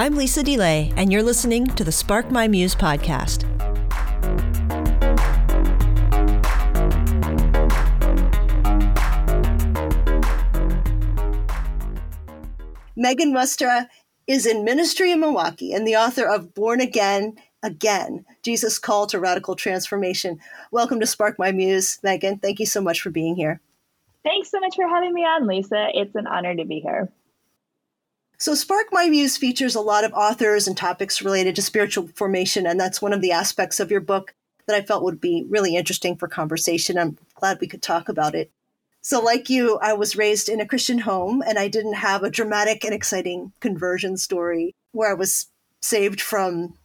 I'm Lisa DeLay, and you're listening to the Spark My Muse podcast. Megan Westra is in ministry in Milwaukee and the author of Born Again Again Jesus' Call to Radical Transformation. Welcome to Spark My Muse, Megan. Thank you so much for being here. Thanks so much for having me on, Lisa. It's an honor to be here. So, Spark My Muse features a lot of authors and topics related to spiritual formation, and that's one of the aspects of your book that I felt would be really interesting for conversation. I'm glad we could talk about it. So, like you, I was raised in a Christian home, and I didn't have a dramatic and exciting conversion story where I was saved from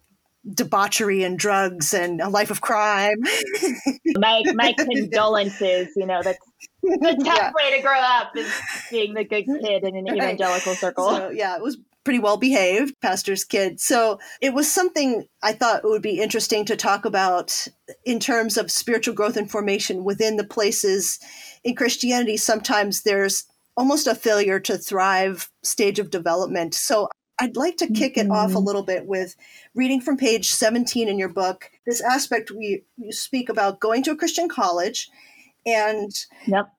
debauchery and drugs and a life of crime. my my condolences. You know that's the tough yeah. way to grow up is being the good kid in an evangelical right. circle. So, yeah, it was pretty well behaved pastor's kid. So it was something I thought it would be interesting to talk about in terms of spiritual growth and formation within the places in Christianity. Sometimes there's almost a failure to thrive stage of development. So I'd like to kick mm-hmm. it off a mm-hmm. little bit with reading from page 17 in your book. This aspect we you speak about going to a Christian college and yep.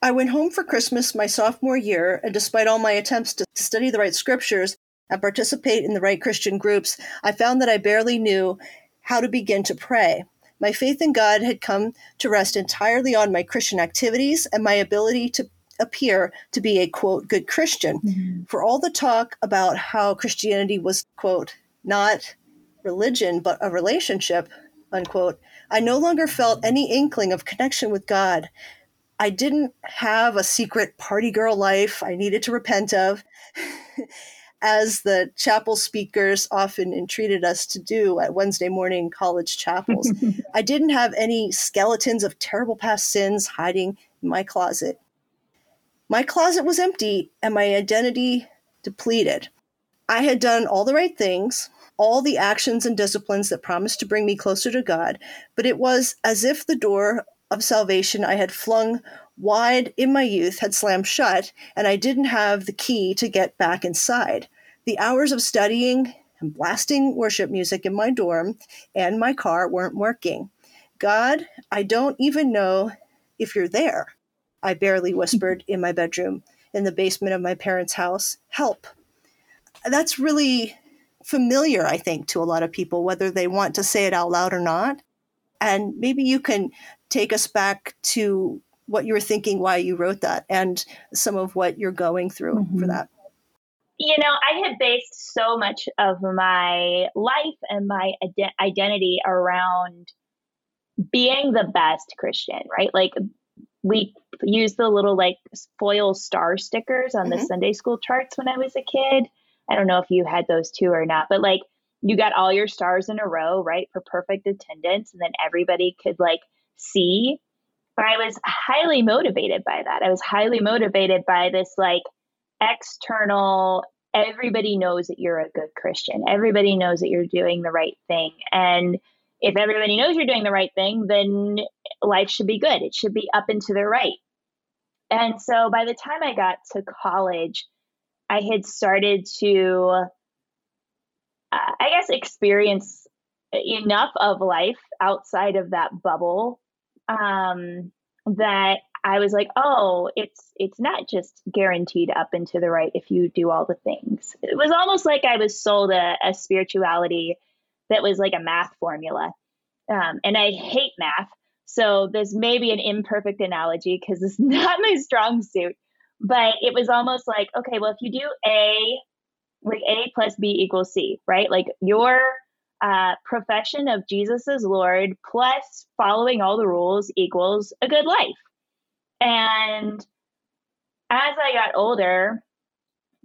I went home for Christmas my sophomore year, and despite all my attempts to study the right scriptures and participate in the right Christian groups, I found that I barely knew how to begin to pray. My faith in God had come to rest entirely on my Christian activities and my ability to appear to be a quote good Christian. Mm-hmm. For all the talk about how Christianity was quote not religion but a relationship unquote, I no longer felt any inkling of connection with God. I didn't have a secret party girl life I needed to repent of, as the chapel speakers often entreated us to do at Wednesday morning college chapels. I didn't have any skeletons of terrible past sins hiding in my closet. My closet was empty and my identity depleted. I had done all the right things, all the actions and disciplines that promised to bring me closer to God, but it was as if the door of salvation I had flung wide in my youth had slammed shut, and I didn't have the key to get back inside. The hours of studying and blasting worship music in my dorm and my car weren't working. God, I don't even know if you're there. I barely whispered in my bedroom in the basement of my parents' house. Help. That's really familiar, I think, to a lot of people, whether they want to say it out loud or not. And maybe you can take us back to what you were thinking, why you wrote that, and some of what you're going through mm-hmm. for that. You know, I had based so much of my life and my ad- identity around being the best Christian, right? Like we used the little like foil star stickers on mm-hmm. the Sunday school charts when I was a kid. I don't know if you had those too or not, but like you got all your stars in a row, right, for perfect attendance, and then everybody could like see. But I was highly motivated by that. I was highly motivated by this like external, everybody knows that you're a good Christian. Everybody knows that you're doing the right thing. And if everybody knows you're doing the right thing, then life should be good. It should be up and to the right. And so by the time I got to college, I had started to, uh, I guess, experience enough of life outside of that bubble um, that I was like, oh, it's it's not just guaranteed up and to the right if you do all the things. It was almost like I was sold a, a spirituality that was like a math formula, um, and I hate math. So this may be an imperfect analogy because it's not my strong suit but it was almost like okay well if you do a like a plus b equals c right? Like your uh, profession of jesus as lord plus following all the rules equals a good life. And as i got older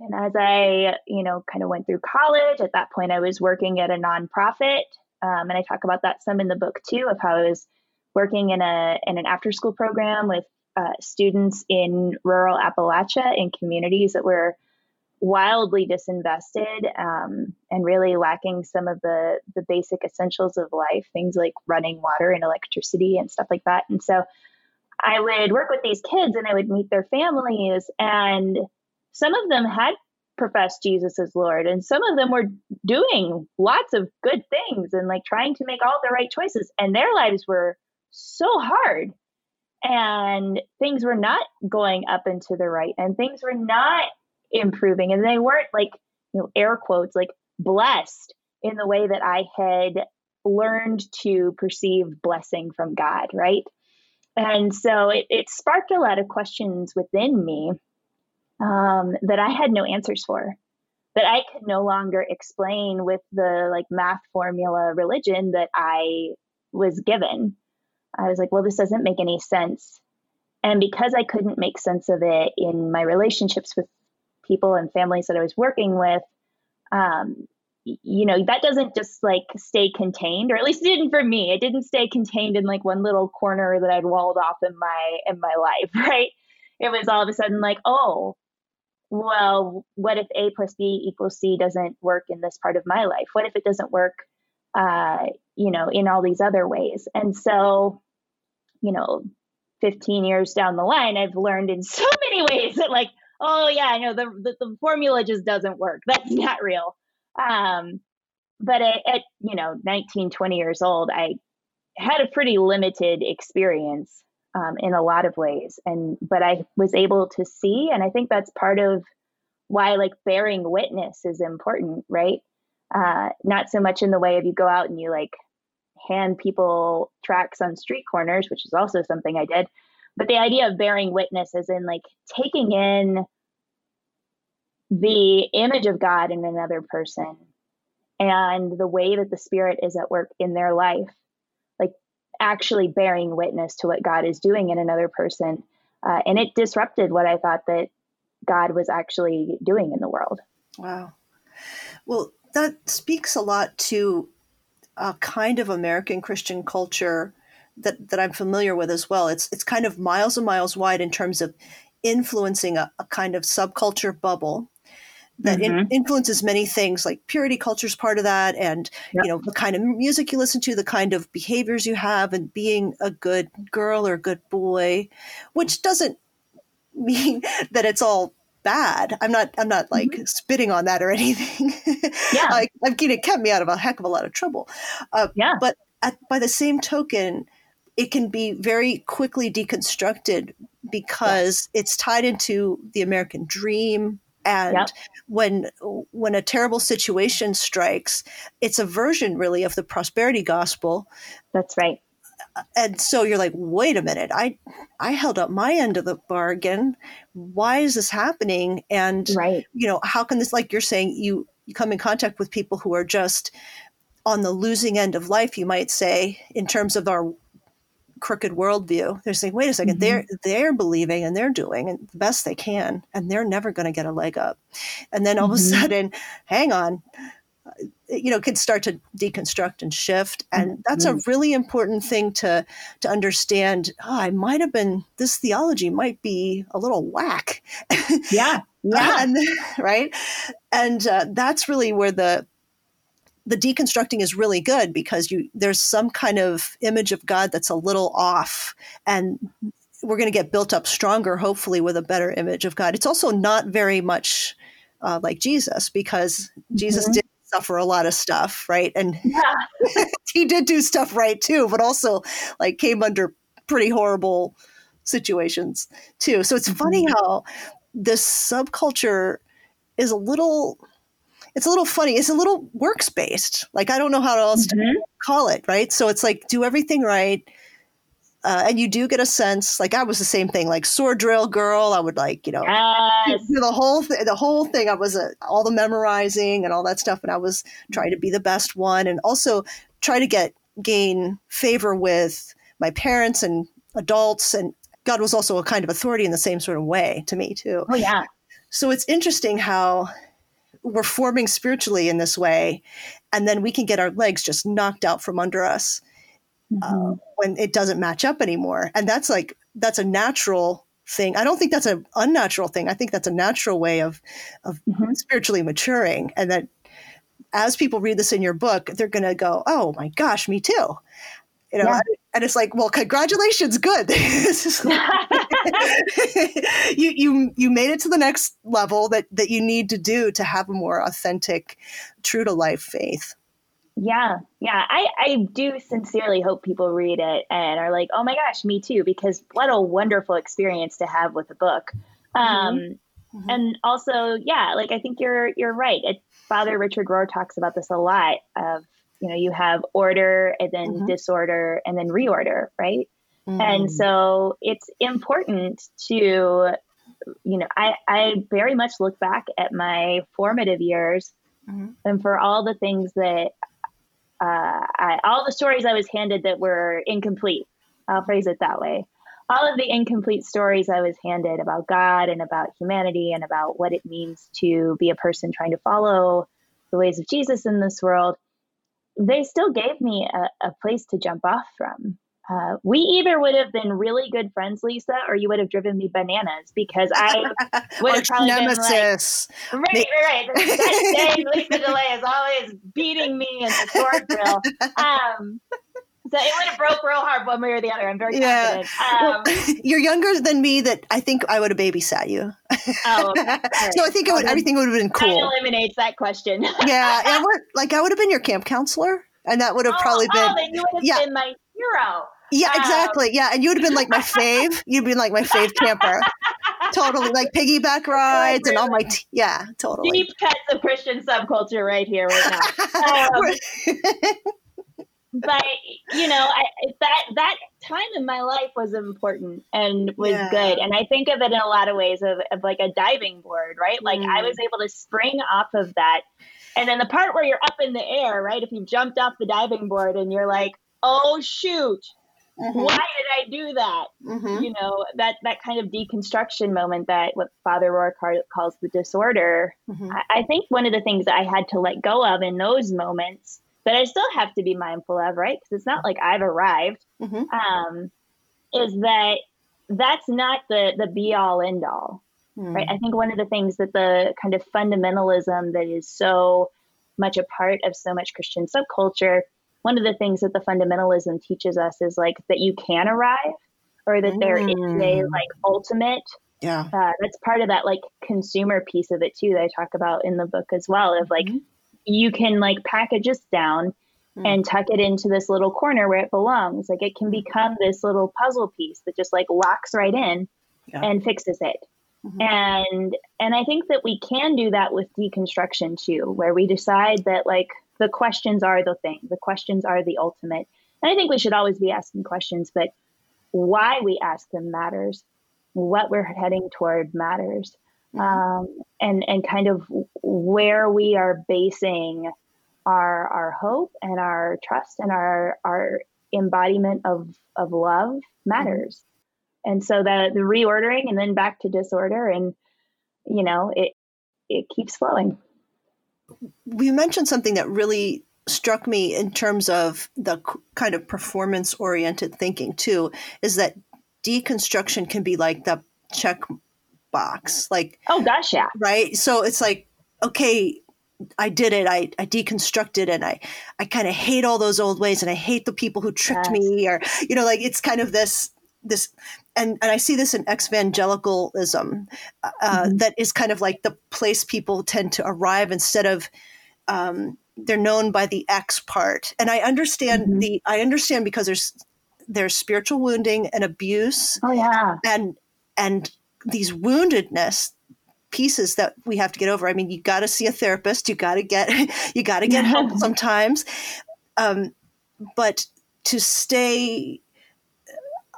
and as i you know kind of went through college at that point i was working at a nonprofit um, and i talk about that some in the book too of how i was working in a in an after school program with uh, students in rural Appalachia in communities that were wildly disinvested um, and really lacking some of the the basic essentials of life, things like running water and electricity and stuff like that. And so I would work with these kids and I would meet their families, and some of them had professed Jesus as Lord, and some of them were doing lots of good things and like trying to make all the right choices, and their lives were so hard, and things were not going up and to the right, and things were not improving, and they weren't like you know air quotes like blessed in the way that I had learned to perceive blessing from God, right? And so it, it sparked a lot of questions within me um, that I had no answers for, that I could no longer explain with the like math formula religion that I was given. I was like, well, this doesn't make any sense. And because I couldn't make sense of it in my relationships with people and families that I was working with, um, you know that doesn't just like stay contained or at least it didn't for me it didn't stay contained in like one little corner that i'd walled off in my in my life right it was all of a sudden like oh well what if a plus b equals c doesn't work in this part of my life? What if it doesn't work uh you know in all these other ways? And so you know 15 years down the line i've learned in so many ways that like oh yeah i know the, the, the formula just doesn't work. That's not real. Um, but at, at, you know 19, 20 years old, I had a pretty limited experience um, in a lot of ways, and but I was able to see, and I think that's part of why like bearing witness is important, right? Uh, not so much in the way of you go out and you like hand people tracks on street corners, which is also something I did. But the idea of bearing witness is in like taking in the image of God in another person and the way that the Spirit is at work in their life, actually bearing witness to what God is doing in another person. Uh, and it disrupted what I thought that God was actually doing in the world. Wow. Well, that speaks a lot to a kind of American Christian culture that, that I'm familiar with as well. It's it's kind of miles and miles wide in terms of influencing a, a kind of subculture bubble that mm-hmm. in, influences many things like purity culture is part of that and yep. you know the kind of music you listen to the kind of behaviors you have and being a good girl or a good boy which doesn't mean that it's all bad i'm not i'm not like mm-hmm. spitting on that or anything yeah like i've it kept me out of a heck of a lot of trouble uh, yeah but at, by the same token it can be very quickly deconstructed because yeah. it's tied into the american dream and yep. when when a terrible situation strikes it's a version really of the prosperity gospel. That's right. And so you're like wait a minute. I i held up my end of the bargain. Why is this happening? And right. you know how can this like you're saying you you come in contact with people who are just on the losing end of life you might say in terms of our crooked worldview. They're saying, wait a 2nd mm-hmm. they're they're believing and they're doing and the best they can, and they're never going to get a leg up. And then all mm-hmm. of a mm-hmm. sudden, hang on, you know, kids start to deconstruct and shift, and that's mm-hmm. a really important thing to to understand. Oh, I might have been this theology might be a little whack. Yeah, yeah, and, right. And uh, that's really where the the deconstructing is really good because you there's some kind of image of God that's a little off and we're going to get built up stronger hopefully with a better image of God. It's also not very much uh, like Jesus because mm-hmm. Jesus did suffer a lot of stuff, right? And yeah. he did do stuff right too, but also like came under pretty horrible situations too. So it's mm-hmm. funny how this subculture is a little it's a little funny. It's a little works based. Like I don't know how else mm-hmm. to call it, right? So it's like do everything right. Uh, and you do get a sense, like I was the same thing, like sword drill girl. I would like, you know, yes. the whole th- the whole thing. I was uh, all the memorizing and all that stuff, and I was trying to be the best one, and also try to get gain favor with my parents and adults. And God was also a kind of authority in the same sort of way to me too. Oh yeah. So it's interesting how we're forming spiritually in this way, and then we can get our legs just knocked out from under us uh, mm-hmm. uh, when it doesn't match up anymore. And that's like that's a natural thing. I don't think that's an unnatural thing. I think that's a natural way of of mm-hmm. spiritually maturing, and that as people read this in your book, they're going to go, "Oh my gosh, me too." You know, yeah. and it's like, well, congratulations, good. you you you made it to the next level that that you need to do to have a more authentic, true to life faith. Yeah, yeah. I, I do sincerely hope people read it and are like, oh my gosh, me too, because what a wonderful experience to have with a book. Mm-hmm. Um, mm-hmm. And also, yeah, like I think you're you're right. It, Father Richard Rohr talks about this a lot. Of you know, you have order and then mm-hmm. disorder and then reorder, right? Mm-hmm. And so it's important to, you know, I I very much look back at my formative years mm-hmm. and for all the things that uh, I, all the stories I was handed that were incomplete. I'll phrase it that way. All of the incomplete stories I was handed about God and about humanity and about what it means to be a person trying to follow the ways of Jesus in this world, they still gave me a, a place to jump off from. Uh, we either would have been really good friends, Lisa, or you would have driven me bananas because I would have probably nemesis. been like, right, right, right. That Lisa DeLay is always beating me in the sword drill. Um, so it would have broke real hard one way or the other. I'm very yeah. confident. Um, well, you're younger than me. That I think I would have babysat you. Oh, right. so I think it would. Everything would have been cool. That eliminates that question. yeah, and we're, like I would have been your camp counselor, and that would have oh, probably been. Oh, then you would have yeah. been my hero. Yeah, um, exactly. Yeah, and you would have been like my fave. You'd been like my fave camper. totally, like piggyback rides and all my t- yeah, totally. Deep cuts of Christian subculture right here, right now. Um, but you know, I, that that time in my life was important and was yeah. good, and I think of it in a lot of ways of, of like a diving board, right? Like mm. I was able to spring off of that. And then the part where you're up in the air, right? If you jumped off the diving board and you're like, oh shoot, Mm-hmm. Why did I do that? Mm-hmm. You know, that that kind of deconstruction moment that what Father Rohr calls the disorder. Mm-hmm. I, I, think one of the things that I had to let go of in those moments that I still have to be mindful of, right? Because it's not like I've arrived. Mm-hmm. Um, is that that's not the the be all end all, right? I think one of the things that the kind of fundamentalism that is so much a part of so much Christian subculture one of the things that the fundamentalism teaches us is like that you can arrive or that mm. there is a mm. like ultimate yeah uh, that's part of that like consumer piece of it too that i talk about in the book as well of like mm-hmm. you can like package this down mm. and tuck it into this little corner where it belongs like it can become this little puzzle piece that just like locks right in yeah. and fixes it mm-hmm. and and i think that we can do that with deconstruction too where we decide that like the questions are the thing. The questions are the ultimate. And I think we should always be asking questions, but why we ask them matters. What we're heading toward matters. Mm-hmm. Um, and and kind of where we are basing our our hope and our trust and our our embodiment of of love matters. Mm-hmm. And so the the reordering and then back to disorder and you know it it keeps flowing we mentioned something that really struck me in terms of the kind of performance oriented thinking too is that deconstruction can be like the check box like oh gosh yeah right so it's like okay I did it. I, I deconstructed and I, I kind of hate all those old ways and I hate the people who tricked yes. me or, you know, like it's kind of this, this, and, and I see this in evangelicalism uh, mm-hmm. that is kind of like the place people tend to arrive instead of um, they're known by the X part. And I understand mm-hmm. the I understand because there's there's spiritual wounding and abuse. Oh yeah. And and these woundedness pieces that we have to get over. I mean, you got to see a therapist. You got to get you got to get help sometimes. Um, but to stay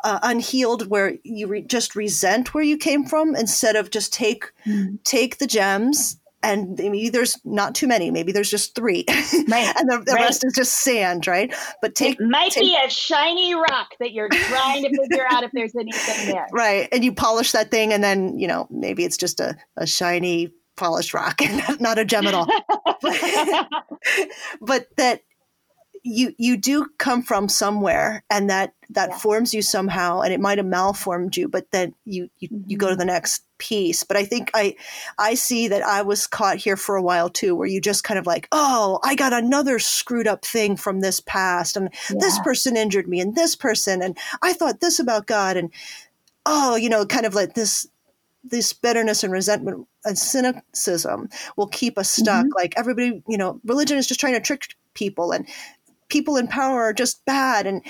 uh, unhealed where you re- just resent where you came from instead of just take mm. take the gems and maybe there's not too many maybe there's just three right. and the, the right. rest is just sand right but take it might take, be a shiny rock that you're trying to figure out if there's anything there right and you polish that thing and then you know maybe it's just a, a shiny polished rock and not a gem at all but, but that you you do come from somewhere and that that yeah. forms you somehow and it might have malformed you but then you you, mm-hmm. you go to mm-hmm. the next piece but i think i i see that i was caught here for a while too where you just kind of like oh i got another screwed up thing from this past and yeah. this person injured me and this person and i thought this about god and oh, you know, kind of like this this bitterness and resentment and cynicism will keep us stuck. Mm-hmm. Like everybody, you know, religion is just trying to trick people and people in power are just bad and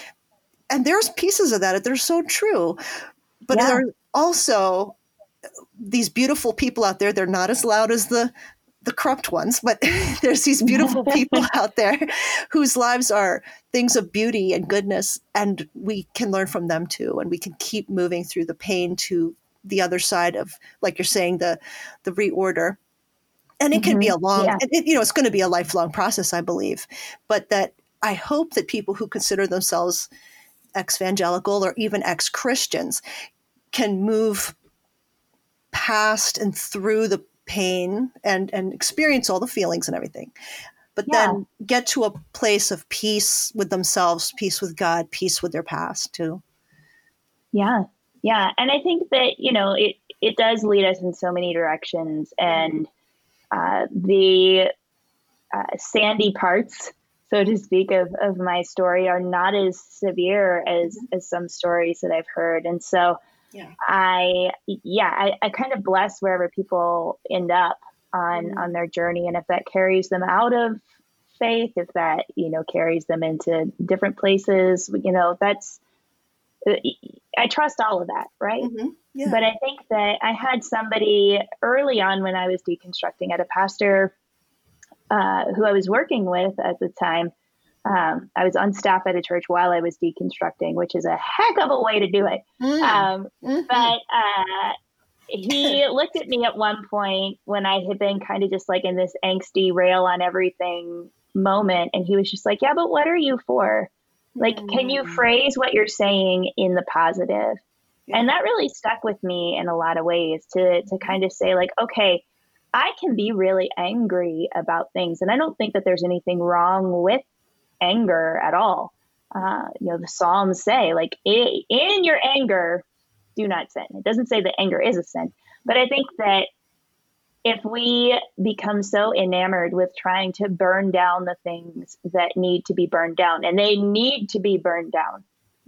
and there's pieces of that. They're so true. But yeah. there are also these beautiful people out there. They're not as loud as the the corrupt ones, but there's these beautiful people out there whose lives are things of beauty and goodness, and we can learn from them too, and we can keep moving through the pain to the other side of, like you're saying, the the reorder. And it mm-hmm. can be a long, yeah. it, you know, it's going to be a lifelong process, I believe. But that I hope that people who consider themselves ex-evangelical or even ex-Christians can move past and through the pain and and experience all the feelings and everything. But yeah. then get to a place of peace with themselves peace with god peace with their past too. Yeah. Yeah. And i think that you know it it does lead us in so many directions. And uh, the uh, sandy parts so to speak of, of my story are not as severe as mm-hmm. as some stories that i've heard and so yeah. I yeah, I, I kind of bless wherever people end up on mm-hmm. on their journey, and if that carries them out of faith, if that you know carries them into different places, you know, that's uh, I trust all of that, right? Mm-hmm. Yeah. But I think that I had somebody early on when I was deconstructing at a pastor uh, who I was working with at the time um, I was on staff at a church while I was deconstructing, which is a heck of a way to do it. Mm. Um, mm-hmm. But uh, he looked at me at one point when I had been kind of just like in this angsty rail on everything moment. And he was just like, Yeah, but what are you for? Like, mm. can you mm. phrase what you're saying in the positive? Yeah. And that really stuck with me in a lot of ways to, to kind of say, like, okay, I can be really angry about things. And I don't think that there's anything wrong with anger at all. Uh, you know, the Psalms say, like, in your anger, do not sin. It doesn't say that anger is a sin, but I think that if we become so enamored with trying to burn down the things that need to be burned down, and they need to be burned down,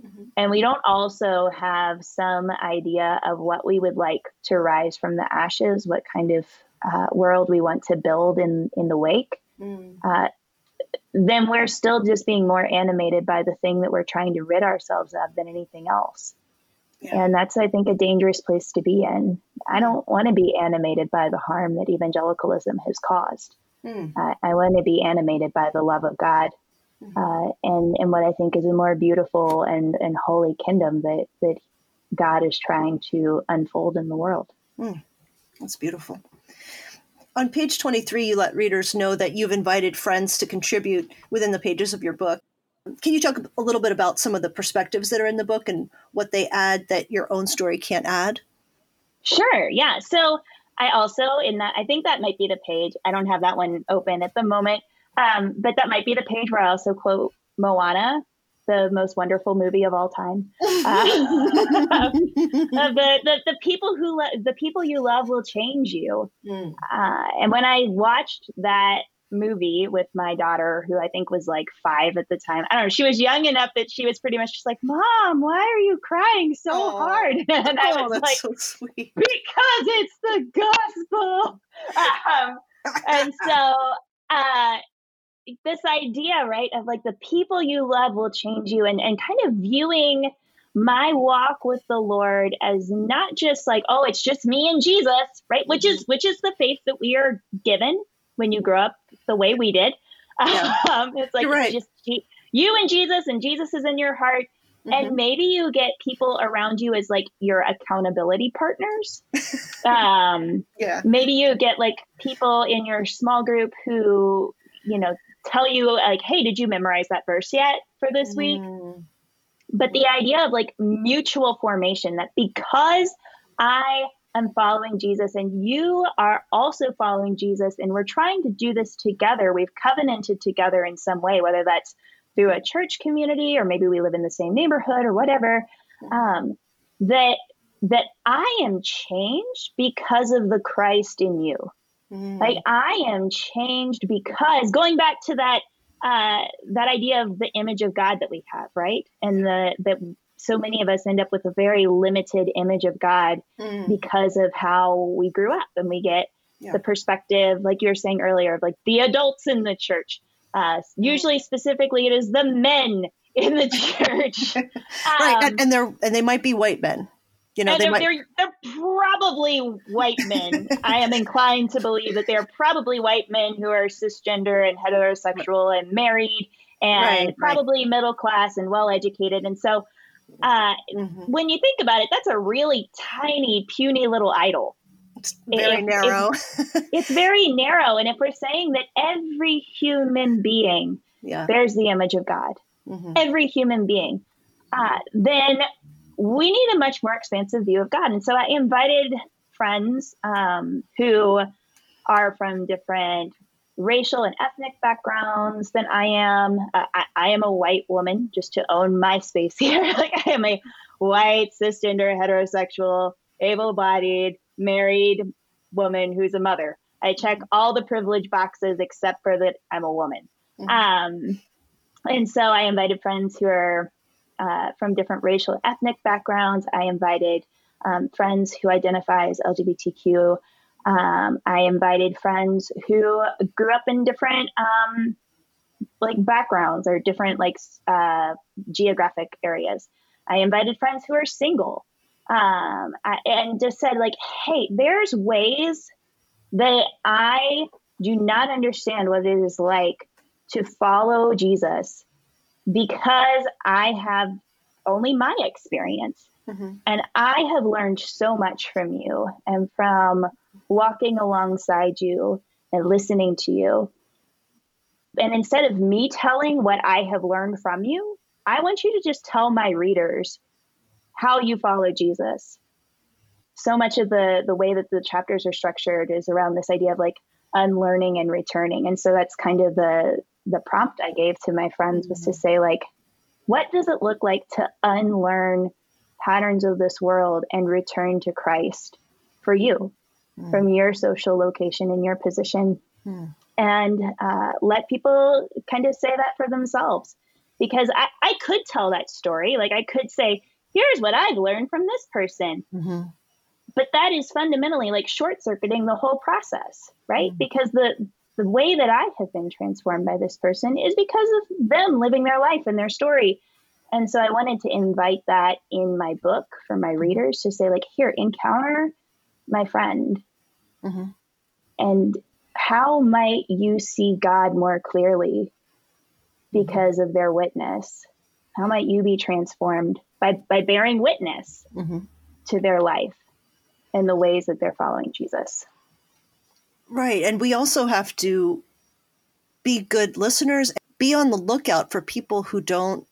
mm-hmm. and we don't also have some idea of what we would like to rise from the ashes, what kind of uh, world we want to build in in the wake, mm. uh, then we're still just being more animated by the thing that we're trying to rid ourselves of than anything else. Yeah. And that's, I think, a dangerous place to be in. I don't want to be animated by the harm that evangelicalism has caused. Mm. Uh, I want to be animated by the love of God mm-hmm. uh, and, and what I think is a more beautiful and, and holy kingdom that, that God is trying to unfold in the world. Mm. That's beautiful. On page 23, you let readers know that you've invited friends to contribute within the pages of your book. Can you talk a little bit about some of the perspectives that are in the book and what they add that your own story can't add? Sure, yeah. So I also, in that, I think that might be the page. I don't have that one open at the moment, um, but that might be the page where I also quote Moana the most wonderful movie of all time. Uh, the, the, the people who lo- the people you love will change you. Mm. Uh, and when I watched that movie with my daughter, who I think was like five at the time, I don't know, she was young enough that she was pretty much just like, "Mom, why are you crying so oh. hard?" and I oh, was like, so "Because it's the gospel." Um, and so. Uh, this idea, right, of like the people you love will change you and, and kind of viewing my walk with the Lord as not just like, oh, it's just me and Jesus, right? Which is which is the faith that we are given when you grow up the way we did. Yeah. Um, it's like right. it's just you and Jesus, and Jesus is in your heart. Mm-hmm. And maybe you get people around you as like your accountability partners. um, yeah. Maybe you get like people in your small group who, you know, tell you like, hey, did you memorize that verse yet for this week? But the idea of like mutual formation that because I am following Jesus and you are also following Jesus and we're trying to do this together, we've covenanted together in some way, whether that's through a church community or maybe we live in the same neighborhood or whatever, um, that that I am changed because of the Christ in you. Mm. Like I am changed because going back to that uh, that idea of the image of God that we have, right? And the that so many of us end up with a very limited image of God mm. because of how we grew up and we get yeah. the perspective, like you were saying earlier, of like the adults in the church. Uh, usually, specifically, it is the men in the church, right? Um, and, and, they're and they might be white men. You know, they they're, might... they're, they're probably white men. I am inclined to believe that they're probably white men who are cisgender and heterosexual and married and right, probably right. middle class and well educated. And so, uh, mm-hmm. when you think about it, that's a really tiny, puny little idol. It's very narrow. It's, it's, very narrow. And if we're saying that every human being yeah. bears the image of God, mm-hmm. every human being, uh, then we need a much more expansive view of God. And so I invited friends um, who are from different racial and ethnic backgrounds than I am. Uh, I, I, am a white woman, just to own my space here. like I am a white, cisgender, heterosexual, able bodied, married woman who's a mother. I check all the privilege boxes except for that I'm a woman. Mm-hmm. Um, and so I invited friends who are uh, from different racial ethnic backgrounds. I invited um, friends who identify as LGBTQ. Um, I invited friends who grew up in different um, like backgrounds or different like uh, geographic areas. I invited friends who are single um, I, and just said like, hey, there's ways that I do not understand what it is like to follow Jesus because I have only my experience. Mm-hmm. And I have learned so much from you and from walking alongside you and listening to you. And instead of me telling what I have learned from you, I want you to just tell my readers how you follow Jesus. So much of the the way that the chapters are structured is around this idea of like unlearning and returning. And so that's kind of the the prompt I gave to my friends was to mm-hmm. say like what does it look like to unlearn patterns of this world and return to Christ for you mm. from your social location and your position? Mm. And uh, let people kind of say that for themselves. Because I, I could tell that story. Like I could say, here's what I've learned from this person. Mm-hmm. But that is fundamentally like short circuiting the whole process, right? Mm-hmm. Because the the way that I have been transformed by this person is because of them living their life and their story. And so I wanted to invite that in my book for my readers to say, like, here, encounter my friend. Mm-hmm. And how might you see God more clearly because of their witness? How might you be transformed by, by bearing witness mm-hmm. to their life and the ways that they're following Jesus? Right. And we also have to be good listeners, be on the lookout for people who don't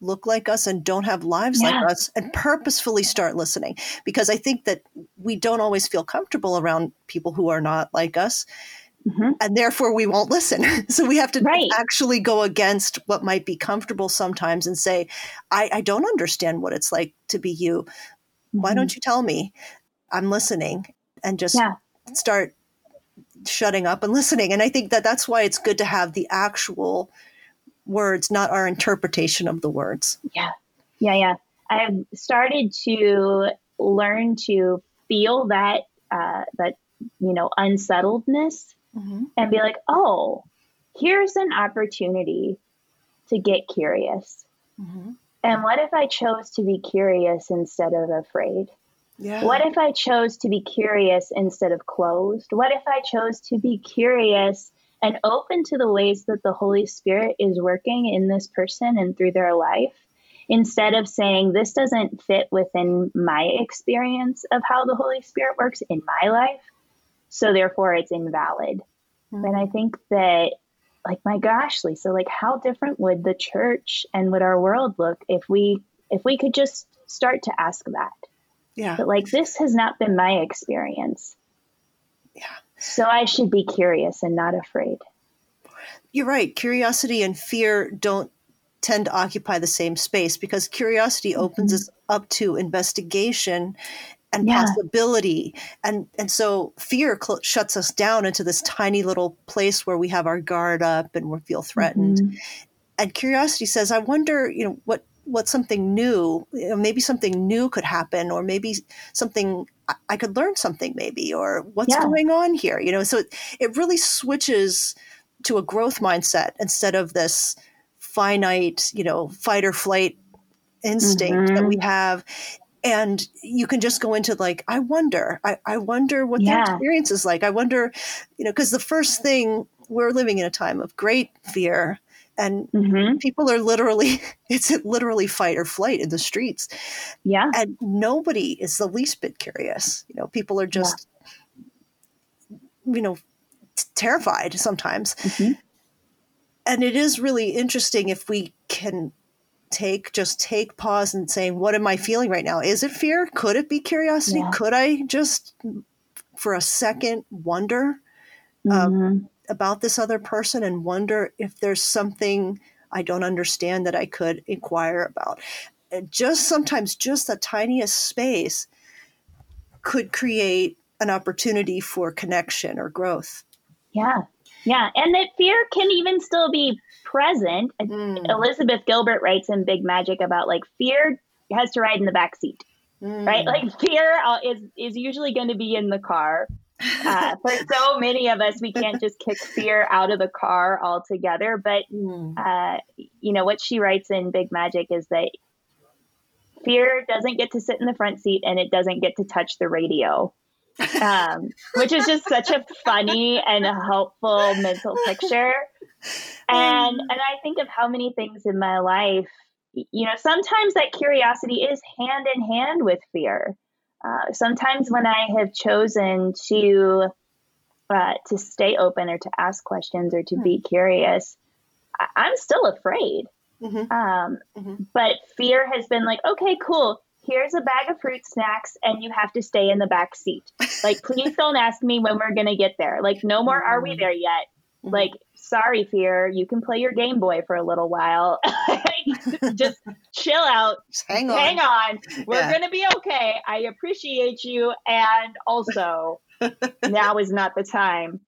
look like us and don't have lives yeah. like us and purposefully start listening because i think that we don't always feel comfortable around people who are not like us mm-hmm. and therefore we won't listen so we have to right. actually go against what might be comfortable sometimes and say i, I don't understand what it's like to be you mm-hmm. why don't you tell me i'm listening and just yeah. start shutting up and listening. And I think that that's why it's good to have the actual words, not our interpretation of the words. Yeah. Yeah. Yeah. I've started to learn to feel that, uh, that, you know, unsettledness mm-hmm. and be like, oh, here's an opportunity to get curious. Mm-hmm. And what if I chose to be curious instead of afraid? Yeah. What if I chose to be curious instead of closed? What if I chose to be curious and open to the ways that the Holy Spirit is working in this person and through their life? Instead of saying, this doesn't fit within my experience of how the Holy Spirit works in my life, so therefore it's invalid. Mm-hmm. And I think that, like, my gosh, Lisa, like, how different would the church and would our world look if we if we could just start to ask that? Yeah. But like this has not been my experience. Yeah. So I should be curious and not afraid. You're right. Curiosity and fear don't tend to occupy the same space because curiosity mm-hmm. opens us up to investigation and yeah. possibility and and so fear cl- shuts us down into this tiny little place where we have our guard up and we feel threatened mm-hmm. and curiosity says i wonder you know what what something new, you know, maybe something new could happen, or maybe something I could learn something, maybe, or what's yeah. going on here, you know. So it, it really switches to a growth mindset instead of this finite, you know, fight or flight instinct mm-hmm. that we mm-hmm. have and you can just go into like i wonder i, I wonder what yeah. the experience is like i wonder you know because the first thing we're living in a time of great fear and mm-hmm. people are literally it's literally fight or flight in the streets yeah and nobody is the least bit curious you know people are just yeah. you know t- terrified sometimes mm-hmm. and it is really interesting if we can take just take pause and saying what am i feeling right now is it fear could it be curiosity yeah. could i just for a second wonder um, mm-hmm. um, about this other person and wonder if there's something i don't understand that i could inquire about just sometimes just the tiniest space could create an opportunity for connection or growth yeah yeah and that fear can even still be present. Mm. Elizabeth Gilbert writes in Big Magic about like fear has to ride in the back seat, mm. right? Like fear uh, is is usually going to be in the car. Uh, for so many of us, we can't just kick fear out of the car altogether. But mm. uh, you know what she writes in Big Magic is that fear doesn't get to sit in the front seat and it doesn't get to touch the radio. um, which is just such a funny and helpful mental picture and and I think of how many things in my life, you know, sometimes that curiosity is hand in hand with fear. Uh, sometimes when I have chosen to uh, to stay open or to ask questions or to be hmm. curious, I- am still afraid. Mm-hmm. Um, mm-hmm. But fear has been like, okay, cool. Here's a bag of fruit snacks, and you have to stay in the back seat. Like, please don't ask me when we're gonna get there. Like, no more. Are we mm-hmm. there yet? Mm-hmm. Like, sorry, Fear, you can play your Game Boy for a little while. Just chill out. Just hang on. Hang on. We're yeah. going to be okay. I appreciate you. And also, now is not the time.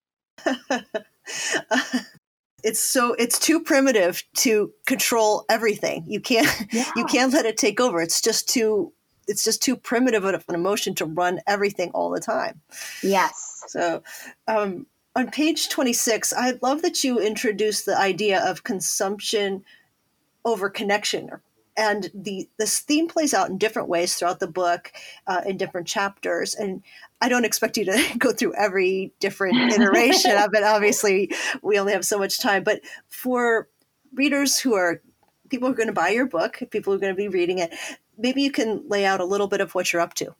it's so it's too primitive to control everything you can't yeah. you can't let it take over it's just too it's just too primitive of an emotion to run everything all the time yes so um on page 26, I love that you introduced the idea of consumption over connection. And the this theme plays out in different ways throughout the book, uh, in different chapters. And I don't expect you to go through every different iteration of it. Obviously, we only have so much time. But for readers who are people who are going to buy your book, people who are going to be reading it, maybe you can lay out a little bit of what you're up to.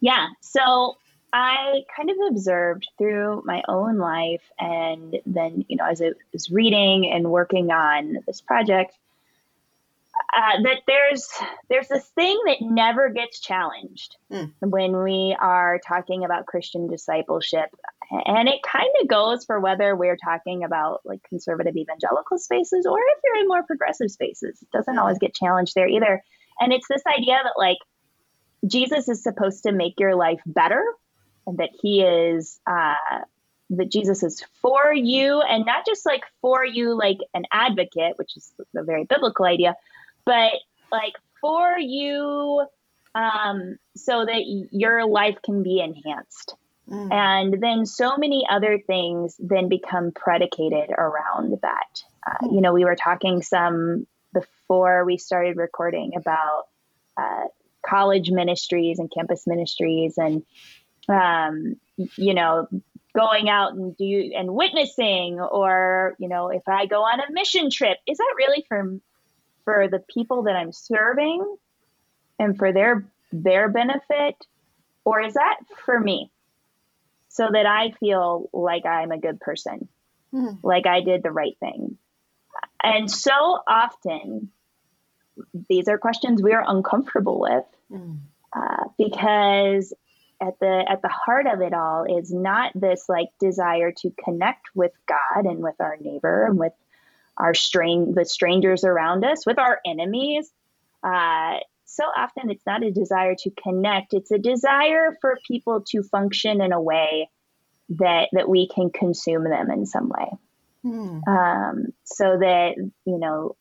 Yeah. So I kind of observed through my own life, and then, you know, as I was reading and working on this project, uh, that there's there's this thing that never gets challenged mm. when we are talking about Christian discipleship, and it kind of goes for whether we're talking about like conservative evangelical spaces or if you're in more progressive spaces. It doesn't always get challenged there either. And it's this idea that like Jesus is supposed to make your life better and that he is uh, that Jesus is for you and not just like for you like an advocate, which is a very biblical idea, but like for you um, so that your life can be enhanced. Mm. And then so many other things then become predicated around that. Uh, mm. You know, we were talking some before we started recording about uh, college ministries and campus ministries and um, you know, going out and do and witnessing, or you know, if I go on a mission trip, is that really for for the people that I'm serving and for their their benefit, or is that for me, so that I feel like I'm a good person, mm. like I did the right thing, and so often these are questions we are uncomfortable with. Mm. Uh, because at the at the heart of it all is not this like desire to connect with God and with our neighbor and with our strain the strangers around us with our enemies. Uh, so often it's not a desire to connect. It's a desire for people to function in a way that that we can consume them in some way. Hmm. um, so that you know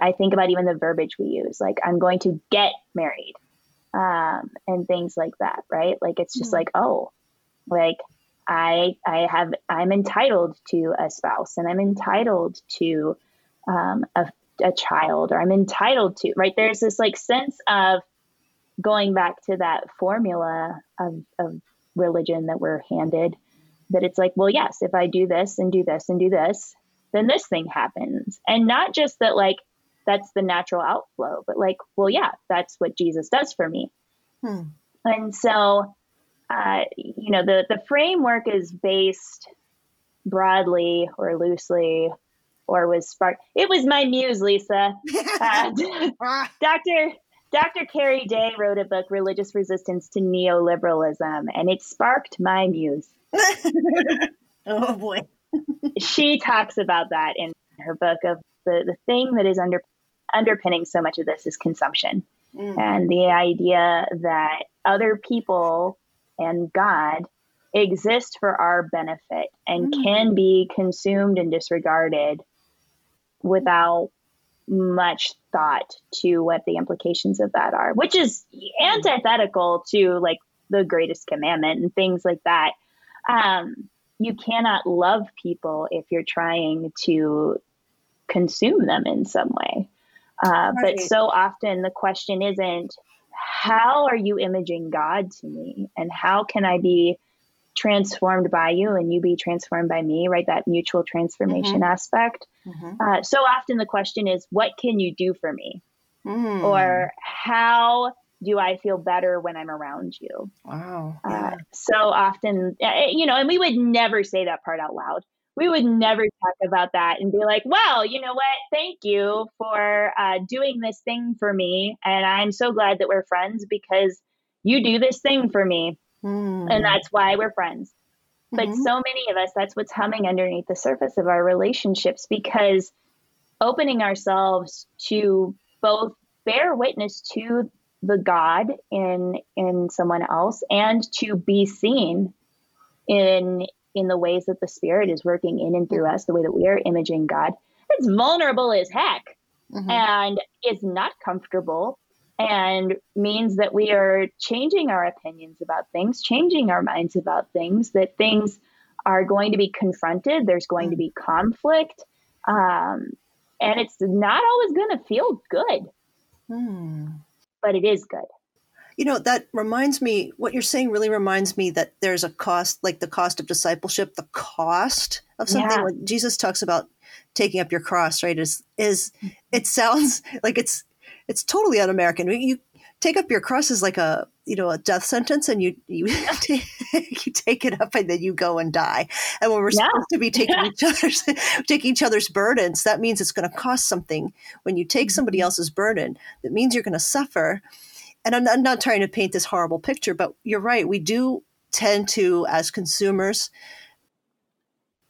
I think about even the verbiage we use, like I'm going to get married, um, and things like that, right? Like it's just mm-hmm. like, oh, like I I have I'm entitled to a spouse and I'm entitled to um, a, a child or I'm entitled to right. There's this like sense of going back to that formula of, of religion that we're handed that it's like, well, yes, if I do this and do this and do this, then this thing happens. And not just that, like, that's the natural outflow, but like, well, yeah, that's what Jesus does for me. Hmm. And so, uh, you know, the, the framework is based broadly or loosely or was sparked. It was my muse, Lisa. Uh, Dr. Dr. Keri Day wrote a book, Religious Resistance to Neoliberalism, and it sparked my muse. oh boy. she talks about that in her book of the, the thing that is under underpinning so much of this is consumption. Mm. And the idea that other people and God exist for our benefit and mm. can be consumed and disregarded without much thought to what the implications of that are, which is antithetical to like the greatest commandment and things like that. Um, you cannot love people if you're trying to consume them in some way. Uh, right. But so often the question isn't, how are you imaging God to me? And how can I be transformed by you and you be transformed by me, right? That mutual transformation mm-hmm. aspect. Mm-hmm. Uh, so often the question is, what can you do for me? Mm. Or how do I feel better when I'm around you? Wow. Uh, yeah. Uh, so often, eh, you know, and we would never say that part out loud. We would never talk about that and be like, well, you know what? Thank you for uh, doing this thing for me. And I'm so glad that we're friends because you do this thing for me. Mm. And that's why we're friends. But mm-hmm. so many of us, that's what's humming underneath the surface of our relationships because opening ourselves to both bear witness to the God in in someone else and to be seen in in the ways that the Spirit is working in and through us, the way that we are imaging God. It's vulnerable as heck. Mm-hmm. And it's not comfortable and means that we are changing our opinions about things, changing our minds about things, that things are going to be confronted, there's going to be conflict, um, and it's not always going to feel good, hmm. but it is good. You know, that reminds me, what you're saying really reminds me that there's a cost, like the cost of discipleship, the cost of something. Yeah. Jesus talks about taking up your cross, right? Is, is it sounds like it's it's totally un-American. You take up your cross as like a you know a death sentence, and you you you take it up, and then you go and die. And when we're yeah. supposed to be taking each other's taking each other's burdens, that means it's going to cost something. When you take somebody mm-hmm. else's burden, that means you're going to suffer. And I'm, I'm not trying to paint this horrible picture, but you're right. We do tend to, as consumers,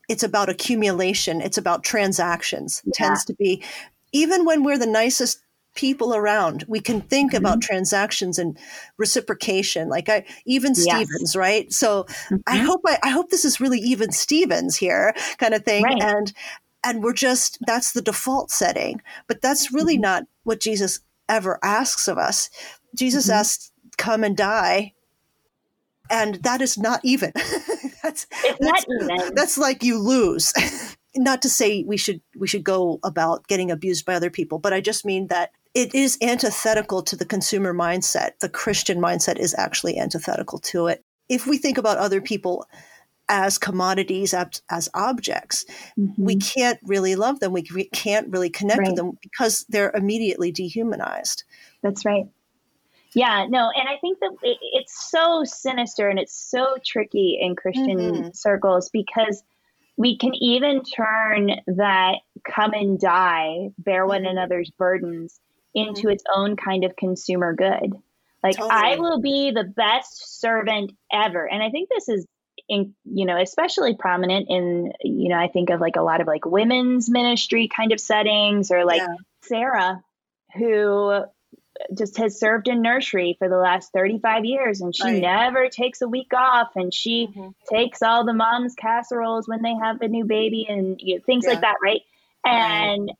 it's about accumulation it's about transactions yeah. tends to be even when we're the nicest people around. We can think mm-hmm. about transactions and reciprocation, like I even yes. Stevens, right? So mm-hmm. I hope I, I, hope this is really even Stevens here, kind of thing. Right. And and we're just that's the default setting, but that's really mm-hmm. not what Jesus ever asks of us. Jesus mm-hmm. asks, "Come and die." And that is not even. that's, it's that's, not even. That's like you lose. not to say we should we should go about getting abused by other people, but I just mean that it is antithetical to the consumer mindset. The Christian mindset is actually antithetical to it. If we think about other people as commodities, as objects, mm-hmm. we can't really love them. We can't really connect right. with them because they're immediately dehumanized. That's right. Yeah, no, and I think that it, it's so sinister and it's so tricky in Christian mm-hmm. circles because we can even turn that come and die, bear one mm-hmm. another's burdens into mm-hmm. its own kind of consumer good. Like totally. I will be the best servant ever. And I think this is in, you know, especially prominent in, you know, I think of like a lot of like women's ministry kind of settings or like yeah. Sarah, who just has served in nursery for the last 35 years and she right. never takes a week off and she mm-hmm. takes all the mom's casseroles when they have a new baby and you know, things yeah. like that. Right. And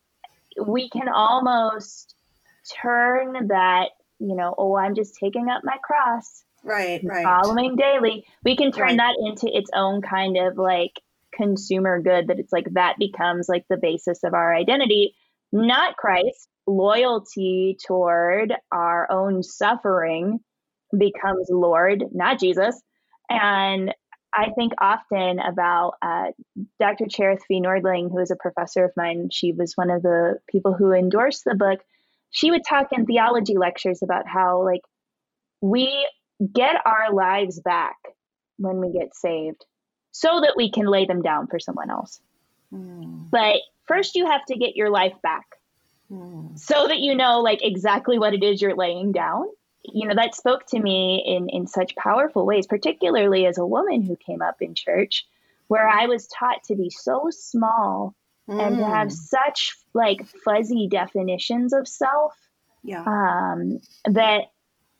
we can almost turn that, you know, oh, I'm just taking up my cross. Right, right. Following daily. We can turn right. that into its own kind of like consumer good that it's like that becomes like the basis of our identity, not Christ. Loyalty toward our own suffering becomes Lord, not Jesus. And I think often about uh, Dr. Cherith Fee Nordling, who is a professor of mine. She was one of the people who endorsed the book. She would talk in theology lectures about how, like, we get our lives back when we get saved so that we can lay them down for someone else. Mm. But first, you have to get your life back mm. so that you know, like, exactly what it is you're laying down you know that spoke to me in in such powerful ways particularly as a woman who came up in church where i was taught to be so small mm. and to have mm. such like fuzzy definitions of self yeah um that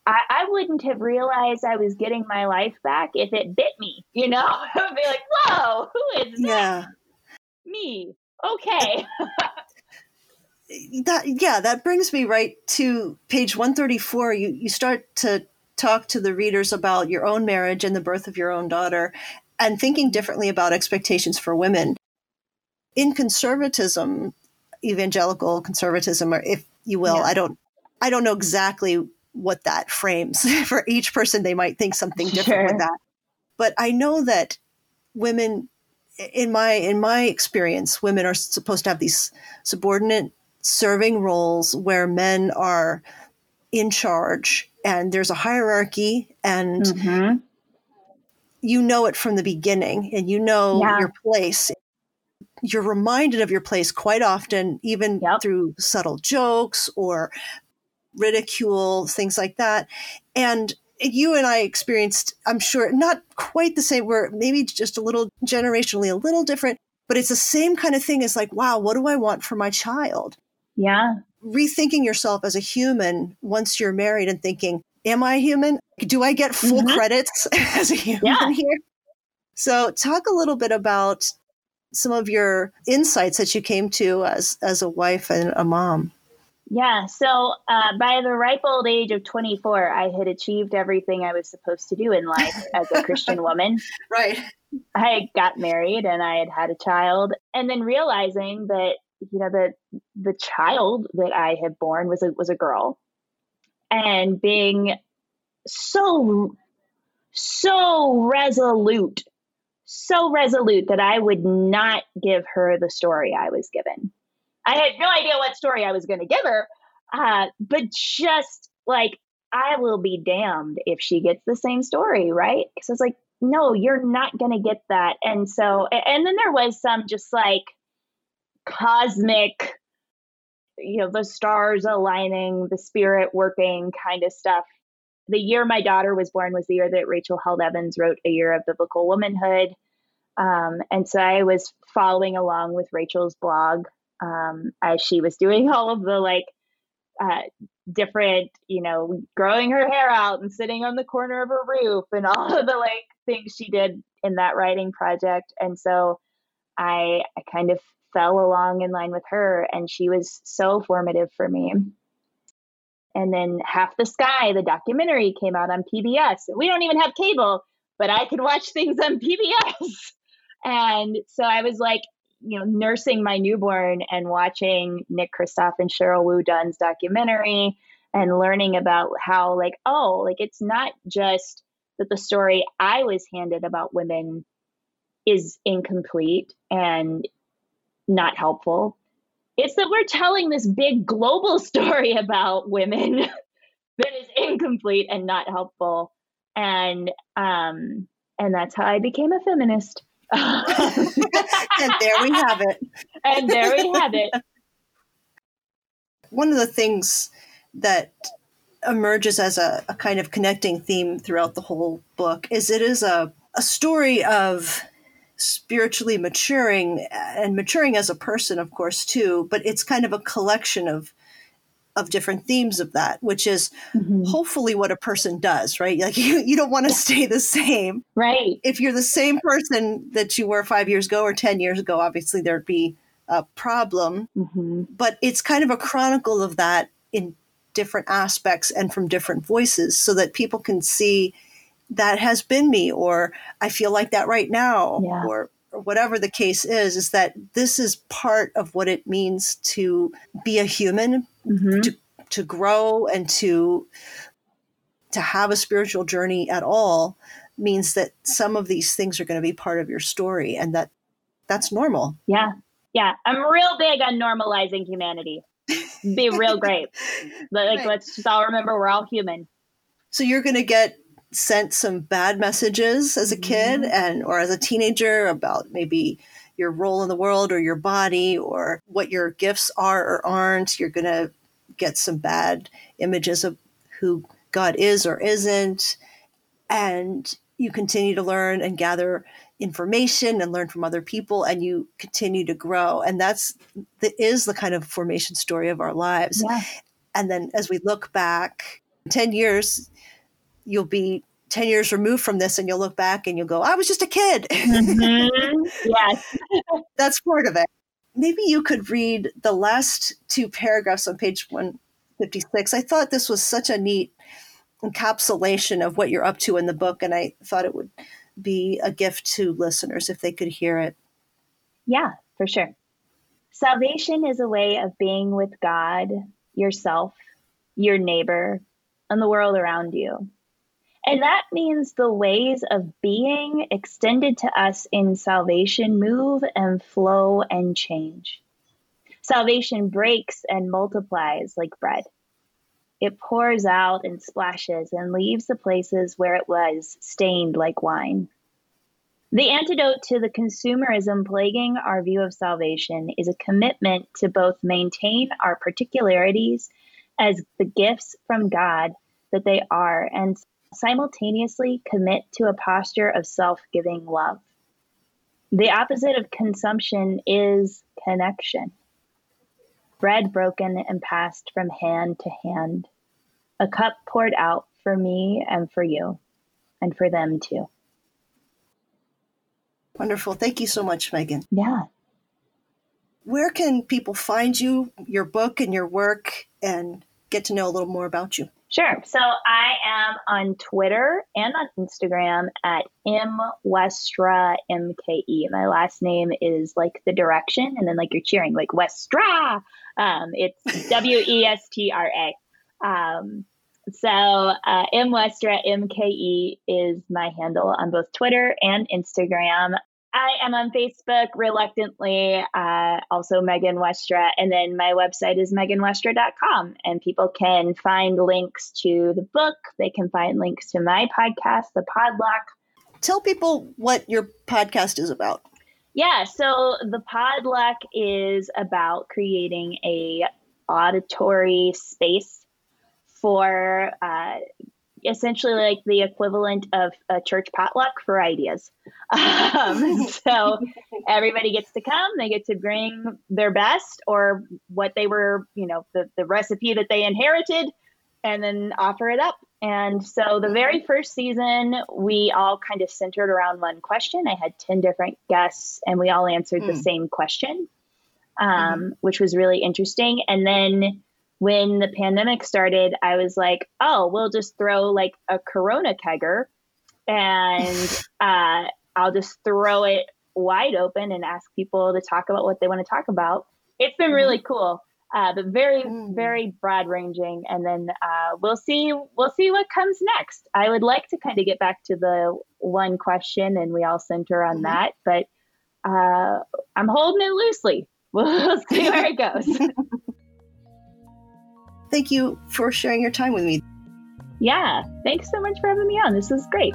I, I wouldn't have realized I was getting my life back if it bit me, you know? I would be like, whoa, who is that? Yeah. Me. Okay. that yeah that brings me right to page 134 you you start to talk to the readers about your own marriage and the birth of your own daughter and thinking differently about expectations for women in conservatism evangelical conservatism or if you will yeah. i don't i don't know exactly what that frames for each person they might think something different sure. with that but i know that women in my in my experience women are supposed to have these subordinate serving roles where men are in charge and there's a hierarchy and mm-hmm. you know it from the beginning and you know yeah. your place you're reminded of your place quite often even yep. through subtle jokes or ridicule things like that and you and I experienced, I'm sure, not quite the same, where maybe just a little generationally, a little different, but it's the same kind of thing as like, wow, what do I want for my child? Yeah. Rethinking yourself as a human once you're married and thinking, am I human? Do I get full mm-hmm. credits as a human yeah. here? So, talk a little bit about some of your insights that you came to as as a wife and a mom. Yeah, so uh, by the ripe old age of 24, I had achieved everything I was supposed to do in life as a Christian woman. Right. I got married and I had had a child, and then realizing that you know the the child that I had born was a was a girl, and being so so resolute, so resolute that I would not give her the story I was given. I had no idea what story I was going to give her, uh, but just like I will be damned if she gets the same story, right? Because I was like, no, you're not going to get that. And so, and then there was some just like cosmic, you know, the stars aligning, the spirit working kind of stuff. The year my daughter was born was the year that Rachel Held Evans wrote A Year of Biblical Womanhood. Um, and so I was following along with Rachel's blog um, as she was doing all of the like uh, different, you know, growing her hair out and sitting on the corner of her roof and all of the like things she did in that writing project. And so I, I kind of fell along in line with her, and she was so formative for me. And then Half the Sky, the documentary, came out on PBS. We don't even have cable, but I could watch things on PBS. and so I was like, you know, nursing my newborn and watching Nick Kristof and Sheryl WuDunn's documentary and learning about how, like, oh, like it's not just that the story I was handed about women is incomplete and not helpful. It's that we're telling this big global story about women that is incomplete and not helpful. And um and that's how I became a feminist. and there we have it. And there we have it. One of the things that emerges as a, a, kind of connecting theme throughout the whole book is it is a, a story of spiritually maturing and maturing as a person, of course, too. But it's kind of a collection of of different themes of that, which is mm-hmm. hopefully what a person does, right? Like you, you don't want to stay the same. Right. If you're the same person that you were five years ago or 10 years ago, obviously there'd be a problem, mm-hmm. but it's kind of a chronicle of that in different aspects and from different voices so that people can see that has been me or I feel like that right now yeah. or, or whatever the case is is that this is part of what it means to be a human mm-hmm. to to grow and to to have a spiritual journey at all means that some of these things are going to be part of your story and that that's normal. Yeah. Yeah. I'm real big on normalizing humanity. Be real great. Like right. let's just all remember we're all human. So you're going to get sent some bad messages as a kid mm-hmm. and or as a teenager about maybe your role in the world or your body or what your gifts are or aren't. You're going to get some bad images of who God is or isn't. And you continue to learn and gather information and learn from other people and you continue to grow and that's that is the kind of formation story of our lives yeah. and then as we look back 10 years you'll be 10 years removed from this and you'll look back and you'll go i was just a kid. Mm-hmm. yes. That's part of it. Maybe you could read the last two paragraphs on page 156 i thought this was such a neat encapsulation of what you're up to in the book and i thought it would be a gift to listeners if they could hear it. Yeah for sure. Salvation is a way of being with god yourself your neighbor and the world around you and that means the ways of being extended to us in salvation move and flow and change. Salvation breaks and multiplies like bread. It pours out and splashes and leaves the places where it was stained like wine. The antidote to the consumerism plaguing our view of salvation is a commitment to both maintain our particularities as the gifts from God that they are and simultaneously commit to a posture of self giving love. The opposite of consumption is connection. Bread broken and passed from hand to hand, a cup poured out for me and for you, and for them too. Wonderful. Thank you so much, Megan. Yeah. Where can people find you, your book, and your work, and get to know a little more about you? Sure. So I am on Twitter and on Instagram at M Westra MKE. My last name is like the direction, and then like you're cheering, like Westra. Um, it's W E S T R A. Um, so uh, M Westra MKE is my handle on both Twitter and Instagram. I am on Facebook reluctantly, uh, also Megan Westra. And then my website is meganwestra.com. And people can find links to the book. They can find links to my podcast, The Podluck. Tell people what your podcast is about. Yeah, so The Podluck is about creating a auditory space for uh, essentially like the equivalent of a church potluck for ideas. Um, so everybody gets to come, they get to bring their best or what they were, you know, the, the recipe that they inherited and then offer it up. And so the very first season, we all kind of centered around one question. I had 10 different guests and we all answered mm. the hmm. same question, um, mm-hmm. which was really interesting. And then when the pandemic started, I was like, oh, we'll just throw like a Corona kegger and uh, I'll just throw it wide open and ask people to talk about what they want to talk about. It's been really mm-hmm. cool. Uh, but very, mm. very broad ranging, and then uh, we'll see. We'll see what comes next. I would like to kind of get back to the one question, and we all center on mm-hmm. that. But uh, I'm holding it loosely. We'll see where it goes. Thank you for sharing your time with me. Yeah, thanks so much for having me on. This is great.